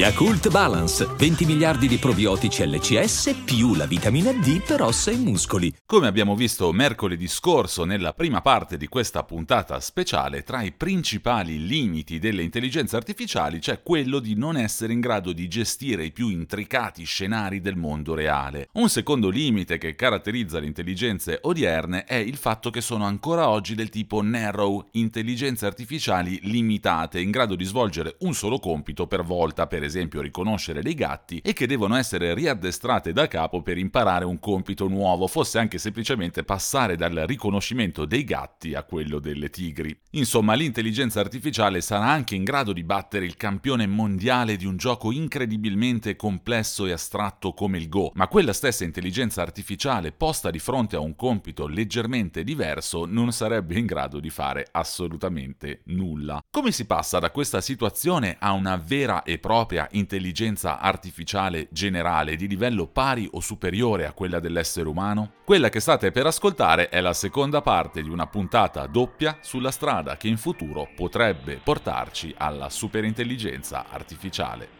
Yakult Balance, 20 miliardi di probiotici LCS più la vitamina D per ossa e muscoli. Come abbiamo visto mercoledì scorso nella prima parte di questa puntata speciale, tra i principali limiti delle intelligenze artificiali c'è quello di non essere in grado di gestire i più intricati scenari del mondo reale. Un secondo limite che caratterizza le intelligenze odierne è il fatto che sono ancora oggi del tipo narrow, intelligenze artificiali limitate, in grado di svolgere un solo compito per volta per per esempio riconoscere dei gatti, e che devono essere riaddestrate da capo per imparare un compito nuovo, fosse anche semplicemente passare dal riconoscimento dei gatti a quello delle tigri. Insomma, l'intelligenza artificiale sarà anche in grado di battere il campione mondiale di un gioco incredibilmente complesso e astratto come il Go, ma quella stessa intelligenza artificiale posta di fronte a un compito leggermente diverso non sarebbe in grado di fare assolutamente nulla. Come si passa da questa situazione a una vera e propria propria intelligenza artificiale generale di livello pari o superiore a quella dell'essere umano? Quella che state per ascoltare è la seconda parte di una puntata doppia sulla strada che in futuro potrebbe portarci alla superintelligenza artificiale.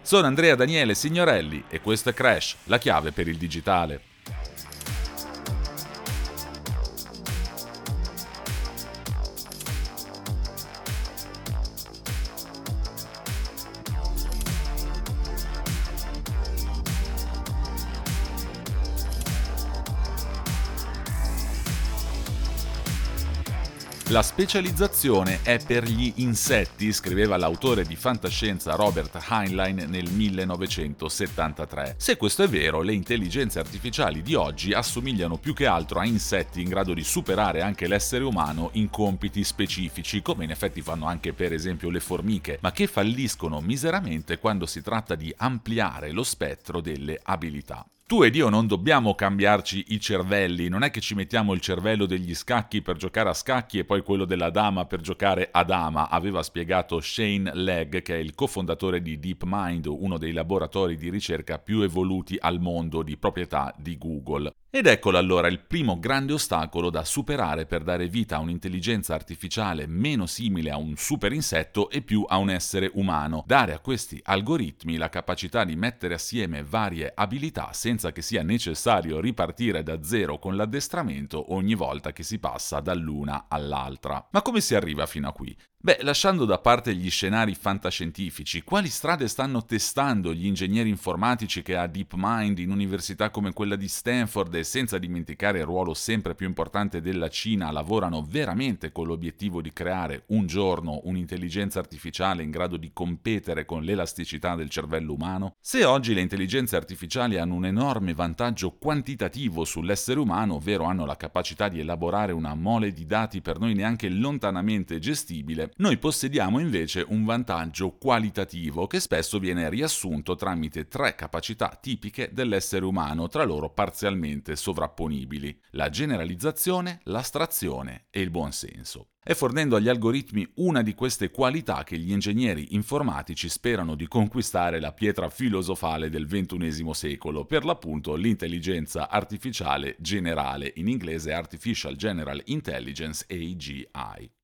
Sono Andrea Daniele Signorelli e questo è Crash, la chiave per il digitale. La specializzazione è per gli insetti, scriveva l'autore di fantascienza Robert Heinlein nel 1973. Se questo è vero, le intelligenze artificiali di oggi assomigliano più che altro a insetti in grado di superare anche l'essere umano in compiti specifici, come in effetti fanno anche per esempio le formiche, ma che falliscono miseramente quando si tratta di ampliare lo spettro delle abilità. Tu ed io non dobbiamo cambiarci i cervelli, non è che ci mettiamo il cervello degli scacchi per giocare a scacchi e poi quello della dama per giocare a dama, aveva spiegato Shane Legg, che è il cofondatore di DeepMind, uno dei laboratori di ricerca più evoluti al mondo di proprietà di Google. Ed eccolo allora il primo grande ostacolo da superare per dare vita a un'intelligenza artificiale meno simile a un super insetto e più a un essere umano, dare a questi algoritmi la capacità di mettere assieme varie abilità senza che sia necessario ripartire da zero con l'addestramento ogni volta che si passa dall'una all'altra. Ma come si arriva fino a qui? Beh, lasciando da parte gli scenari fantascientifici, quali strade stanno testando gli ingegneri informatici che a DeepMind in università come quella di Stanford senza dimenticare il ruolo sempre più importante della Cina lavorano veramente con l'obiettivo di creare un giorno un'intelligenza artificiale in grado di competere con l'elasticità del cervello umano? Se oggi le intelligenze artificiali hanno un enorme vantaggio quantitativo sull'essere umano, ovvero hanno la capacità di elaborare una mole di dati per noi neanche lontanamente gestibile, noi possediamo invece un vantaggio qualitativo che spesso viene riassunto tramite tre capacità tipiche dell'essere umano, tra loro parzialmente sovrapponibili, la generalizzazione, l'astrazione e il buonsenso. È fornendo agli algoritmi una di queste qualità che gli ingegneri informatici sperano di conquistare la pietra filosofale del XXI secolo, per l'appunto l'intelligenza artificiale generale, in inglese Artificial General Intelligence AGI.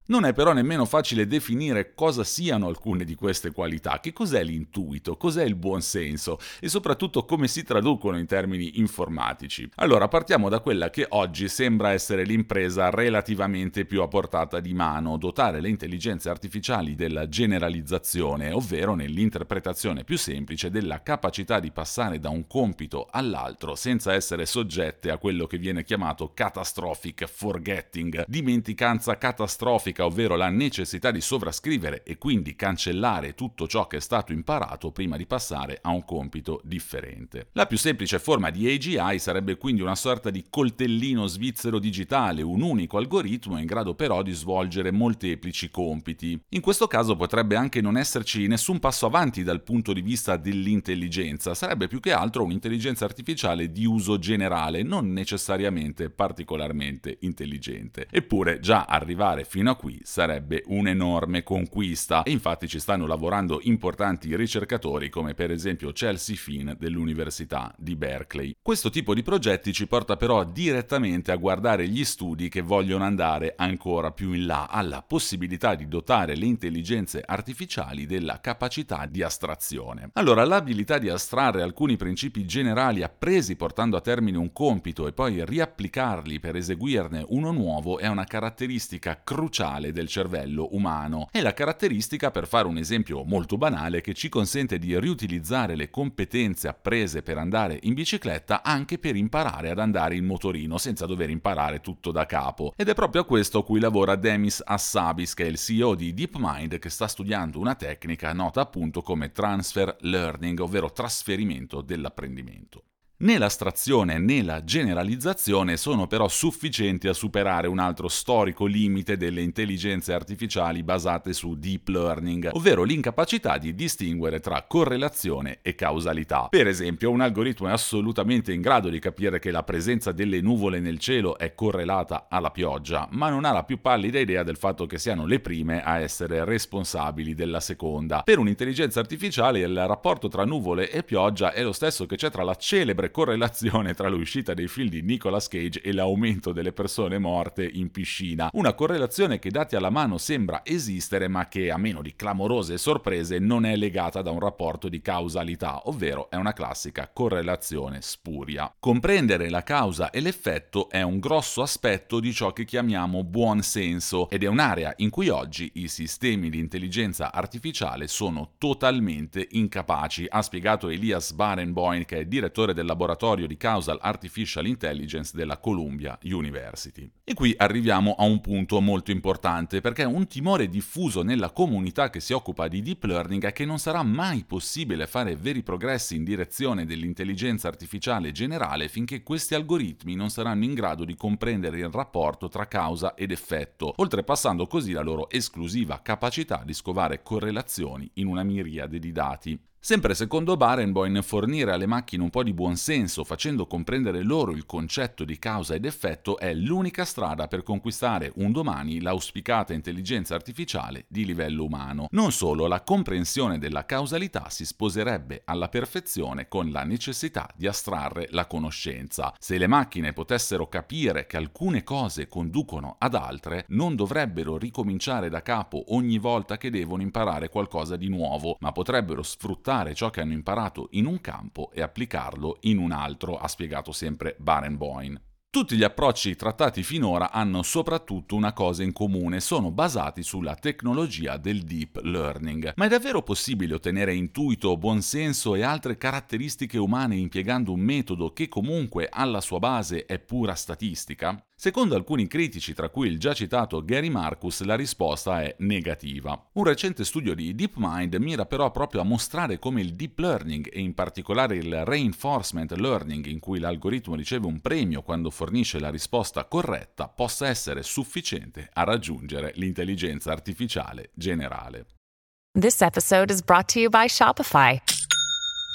Non è però nemmeno facile definire cosa siano alcune di queste qualità, che cos'è l'intuito, cos'è il buonsenso e soprattutto come si traducono in termini informatici. Allora partiamo da quella che oggi sembra essere l'impresa relativamente più a portata di mano, dotare le intelligenze artificiali della generalizzazione, ovvero nell'interpretazione più semplice della capacità di passare da un compito all'altro senza essere soggette a quello che viene chiamato catastrophic forgetting, dimenticanza catastrofica ovvero la necessità di sovrascrivere e quindi cancellare tutto ciò che è stato imparato prima di passare a un compito differente. La più semplice forma di AGI sarebbe quindi una sorta di coltellino svizzero digitale, un unico algoritmo in grado però di svolgere molteplici compiti. In questo caso potrebbe anche non esserci nessun passo avanti dal punto di vista dell'intelligenza, sarebbe più che altro un'intelligenza artificiale di uso generale, non necessariamente particolarmente intelligente. Eppure già arrivare fino a qui sarebbe un'enorme conquista e infatti ci stanno lavorando importanti ricercatori come per esempio Chelsea Finn dell'Università di Berkeley. Questo tipo di progetti ci porta però direttamente a guardare gli studi che vogliono andare ancora più in là alla possibilità di dotare le intelligenze artificiali della capacità di astrazione. Allora, l'abilità di astrarre alcuni principi generali appresi portando a termine un compito e poi riapplicarli per eseguirne uno nuovo è una caratteristica cruciale del cervello umano. È la caratteristica, per fare un esempio molto banale, che ci consente di riutilizzare le competenze apprese per andare in bicicletta anche per imparare ad andare in motorino senza dover imparare tutto da capo. Ed è proprio a questo a cui lavora Demis Hassabis, che è il CEO di DeepMind, che sta studiando una tecnica nota appunto come transfer learning, ovvero trasferimento dell'apprendimento. Né l'astrazione né la generalizzazione sono però sufficienti a superare un altro storico limite delle intelligenze artificiali basate su deep learning, ovvero l'incapacità di distinguere tra correlazione e causalità. Per esempio, un algoritmo è assolutamente in grado di capire che la presenza delle nuvole nel cielo è correlata alla pioggia, ma non ha la più pallida idea del fatto che siano le prime a essere responsabili della seconda. Per un'intelligenza artificiale il rapporto tra nuvole e pioggia è lo stesso che c'è tra la celebre correlazione tra l'uscita dei film di Nicolas Cage e l'aumento delle persone morte in piscina. Una correlazione che dati alla mano sembra esistere ma che, a meno di clamorose sorprese, non è legata da un rapporto di causalità, ovvero è una classica correlazione spuria. Comprendere la causa e l'effetto è un grosso aspetto di ciò che chiamiamo buon senso ed è un'area in cui oggi i sistemi di intelligenza artificiale sono totalmente incapaci, ha spiegato Elias Barenboim che è direttore del laboratorio di Causal Artificial Intelligence della Columbia University. E qui arriviamo a un punto molto importante perché un timore diffuso nella comunità che si occupa di deep learning è che non sarà mai possibile fare veri progressi in direzione dell'intelligenza artificiale generale finché questi algoritmi non saranno in grado di comprendere il rapporto tra causa ed effetto, oltrepassando così la loro esclusiva capacità di scovare correlazioni in una miriade di dati. Sempre secondo Barenboim, fornire alle macchine un po' di buonsenso, facendo comprendere loro il concetto di causa ed effetto, è l'unica strada per conquistare un domani l'auspicata intelligenza artificiale di livello umano. Non solo, la comprensione della causalità si sposerebbe alla perfezione con la necessità di astrarre la conoscenza. Se le macchine potessero capire che alcune cose conducono ad altre, non dovrebbero ricominciare da capo ogni volta che devono imparare qualcosa di nuovo, ma potrebbero sfruttare sfruttare ciò che hanno imparato in un campo e applicarlo in un altro, ha spiegato sempre Barenboim. Tutti gli approcci trattati finora hanno soprattutto una cosa in comune, sono basati sulla tecnologia del deep learning. Ma è davvero possibile ottenere intuito, buonsenso e altre caratteristiche umane impiegando un metodo che comunque alla sua base è pura statistica? Secondo alcuni critici, tra cui il già citato Gary Marcus, la risposta è negativa. Un recente studio di DeepMind mira però proprio a mostrare come il deep learning e in particolare il reinforcement learning, in cui l'algoritmo riceve un premio quando fornisce la risposta corretta, possa essere sufficiente a raggiungere l'intelligenza artificiale generale. This episode is brought to you by Shopify.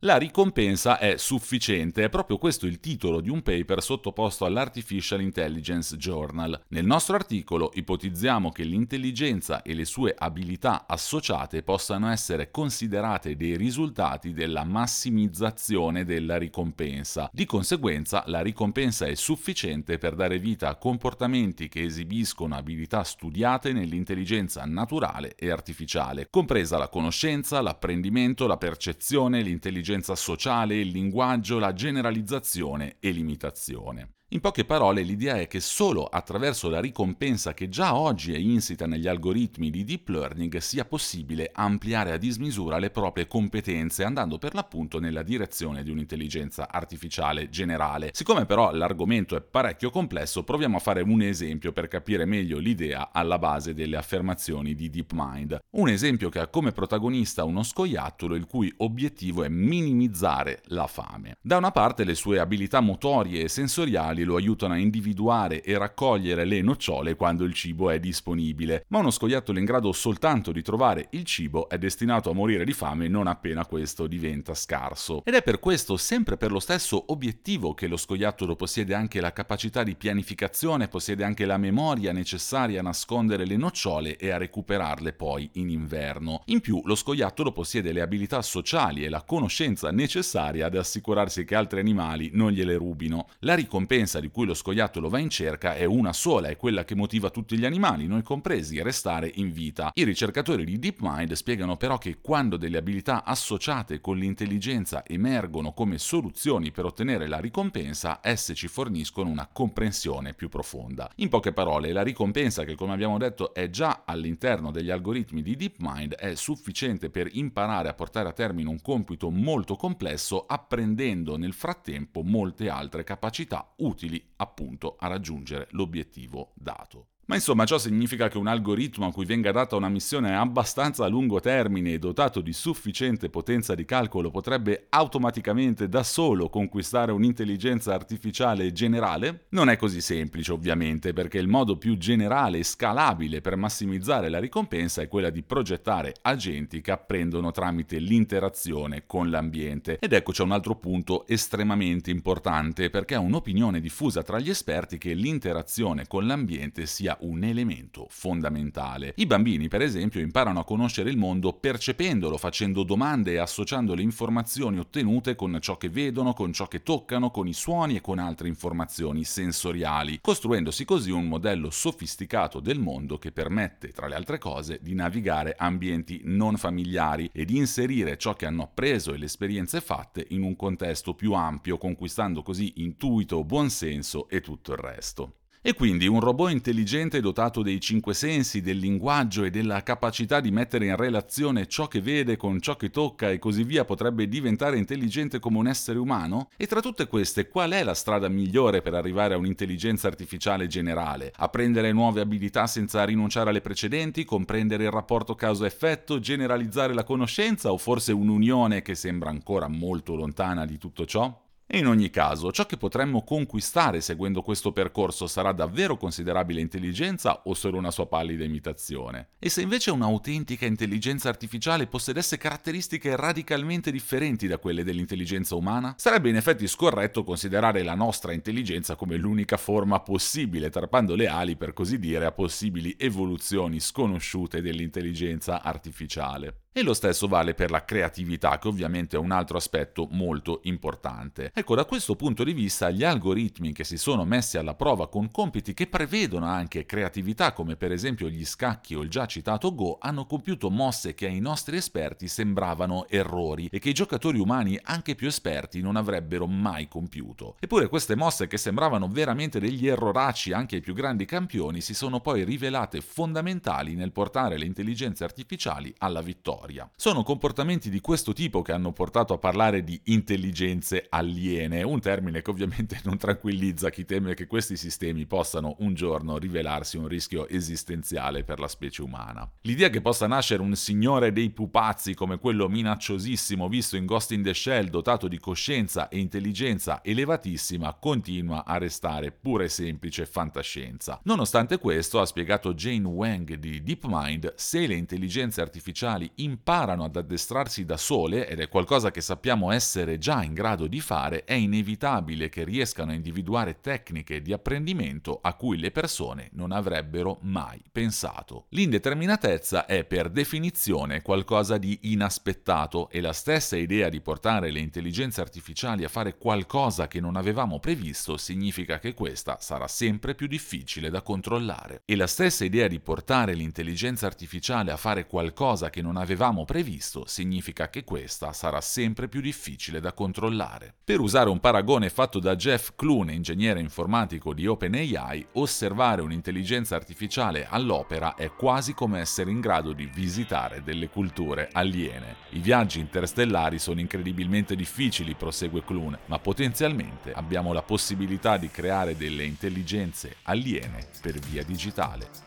La ricompensa è sufficiente, è proprio questo il titolo di un paper sottoposto all'Artificial Intelligence Journal. Nel nostro articolo ipotizziamo che l'intelligenza e le sue abilità associate possano essere considerate dei risultati della massimizzazione della ricompensa. Di conseguenza la ricompensa è sufficiente per dare vita a comportamenti che esibiscono abilità studiate nell'intelligenza naturale e artificiale, compresa la conoscenza, l'apprendimento, la percezione, l'intelligenza sociale, il linguaggio, la generalizzazione e l'imitazione. In poche parole, l'idea è che solo attraverso la ricompensa che già oggi è insita negli algoritmi di deep learning sia possibile ampliare a dismisura le proprie competenze andando per l'appunto nella direzione di un'intelligenza artificiale generale. Siccome però l'argomento è parecchio complesso, proviamo a fare un esempio per capire meglio l'idea alla base delle affermazioni di DeepMind. Un esempio che ha come protagonista uno scoiattolo il cui obiettivo è minimizzare la fame. Da una parte le sue abilità motorie e sensoriali animali lo aiutano a individuare e raccogliere le nocciole quando il cibo è disponibile, ma uno scoiattolo in grado soltanto di trovare il cibo è destinato a morire di fame non appena questo diventa scarso. Ed è per questo, sempre per lo stesso obiettivo, che lo scoiattolo possiede anche la capacità di pianificazione, possiede anche la memoria necessaria a nascondere le nocciole e a recuperarle poi in inverno. In più, lo scoiattolo possiede le abilità sociali e la conoscenza necessaria ad assicurarsi che altri animali non gliele rubino. La ricompensa ricompensa di cui lo scoiattolo va in cerca è una sola, è quella che motiva tutti gli animali, noi compresi, restare in vita. I ricercatori di DeepMind spiegano però che quando delle abilità associate con l'intelligenza emergono come soluzioni per ottenere la ricompensa, esse ci forniscono una comprensione più profonda. In poche parole, la ricompensa che come abbiamo detto è già all'interno degli algoritmi di DeepMind è sufficiente per imparare a portare a termine un compito molto complesso apprendendo nel frattempo molte altre capacità utili utili appunto a raggiungere l'obiettivo dato. Ma insomma ciò significa che un algoritmo a cui venga data una missione abbastanza a lungo termine e dotato di sufficiente potenza di calcolo potrebbe automaticamente da solo conquistare un'intelligenza artificiale generale? Non è così semplice ovviamente perché il modo più generale e scalabile per massimizzare la ricompensa è quella di progettare agenti che apprendono tramite l'interazione con l'ambiente. Ed ecco c'è un altro punto estremamente importante perché è un'opinione diffusa tra gli esperti che l'interazione con l'ambiente un elemento fondamentale. I bambini, per esempio, imparano a conoscere il mondo percependolo, facendo domande e associando le informazioni ottenute con ciò che vedono, con ciò che toccano, con i suoni e con altre informazioni sensoriali, costruendosi così un modello sofisticato del mondo che permette, tra le altre cose, di navigare ambienti non familiari e di inserire ciò che hanno appreso e le esperienze fatte in un contesto più ampio, conquistando così intuito, buonsenso e tutto il resto. E quindi un robot intelligente dotato dei cinque sensi, del linguaggio e della capacità di mettere in relazione ciò che vede con ciò che tocca e così via potrebbe diventare intelligente come un essere umano? E tra tutte queste, qual è la strada migliore per arrivare a un'intelligenza artificiale generale? Apprendere nuove abilità senza rinunciare alle precedenti, comprendere il rapporto causa-effetto, generalizzare la conoscenza o forse un'unione che sembra ancora molto lontana di tutto ciò? E in ogni caso, ciò che potremmo conquistare seguendo questo percorso sarà davvero considerabile intelligenza o solo una sua pallida imitazione? E se invece un'autentica intelligenza artificiale possedesse caratteristiche radicalmente differenti da quelle dell'intelligenza umana? Sarebbe in effetti scorretto considerare la nostra intelligenza come l'unica forma possibile, tarpando le ali per così dire a possibili evoluzioni sconosciute dell'intelligenza artificiale. E lo stesso vale per la creatività, che ovviamente è un altro aspetto molto importante. Ecco, da questo punto di vista, gli algoritmi che si sono messi alla prova con compiti che prevedono anche creatività, come per esempio gli scacchi o il già citato Go, hanno compiuto mosse che ai nostri esperti sembravano errori e che i giocatori umani, anche più esperti, non avrebbero mai compiuto. Eppure queste mosse che sembravano veramente degli erroracci anche ai più grandi campioni si sono poi rivelate fondamentali nel portare le intelligenze artificiali alla vittoria storia. Sono comportamenti di questo tipo che hanno portato a parlare di intelligenze aliene, un termine che ovviamente non tranquillizza chi teme che questi sistemi possano un giorno rivelarsi un rischio esistenziale per la specie umana. L'idea che possa nascere un signore dei pupazzi come quello minacciosissimo visto in Ghost in the Shell dotato di coscienza e intelligenza elevatissima continua a restare pura e semplice fantascienza. Nonostante questo, ha spiegato Jane Wang di DeepMind, se le intelligenze artificiali in imparano ad addestrarsi da sole, ed è qualcosa che sappiamo essere già in grado di fare, è inevitabile che riescano a individuare tecniche di apprendimento a cui le persone non avrebbero mai pensato. L'indeterminatezza è per definizione qualcosa di inaspettato e la stessa idea di portare le intelligenze artificiali a fare qualcosa che non avevamo previsto significa che questa sarà sempre più difficile da controllare. E la stessa idea di portare l'intelligenza artificiale a fare qualcosa che non avevamo avevamo previsto, significa che questa sarà sempre più difficile da controllare. Per usare un paragone fatto da Jeff Clune, ingegnere informatico di OpenAI, osservare un'intelligenza artificiale all'opera è quasi come essere in grado di visitare delle culture aliene. I viaggi interstellari sono incredibilmente difficili, prosegue Clune, ma potenzialmente abbiamo la possibilità di creare delle intelligenze aliene per via digitale.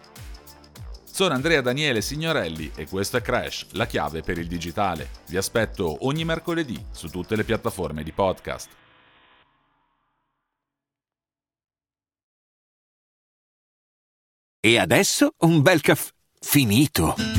Sono Andrea Daniele Signorelli e questo è Crash, la chiave per il digitale. Vi aspetto ogni mercoledì su tutte le piattaforme di podcast. E adesso un bel caffè finito.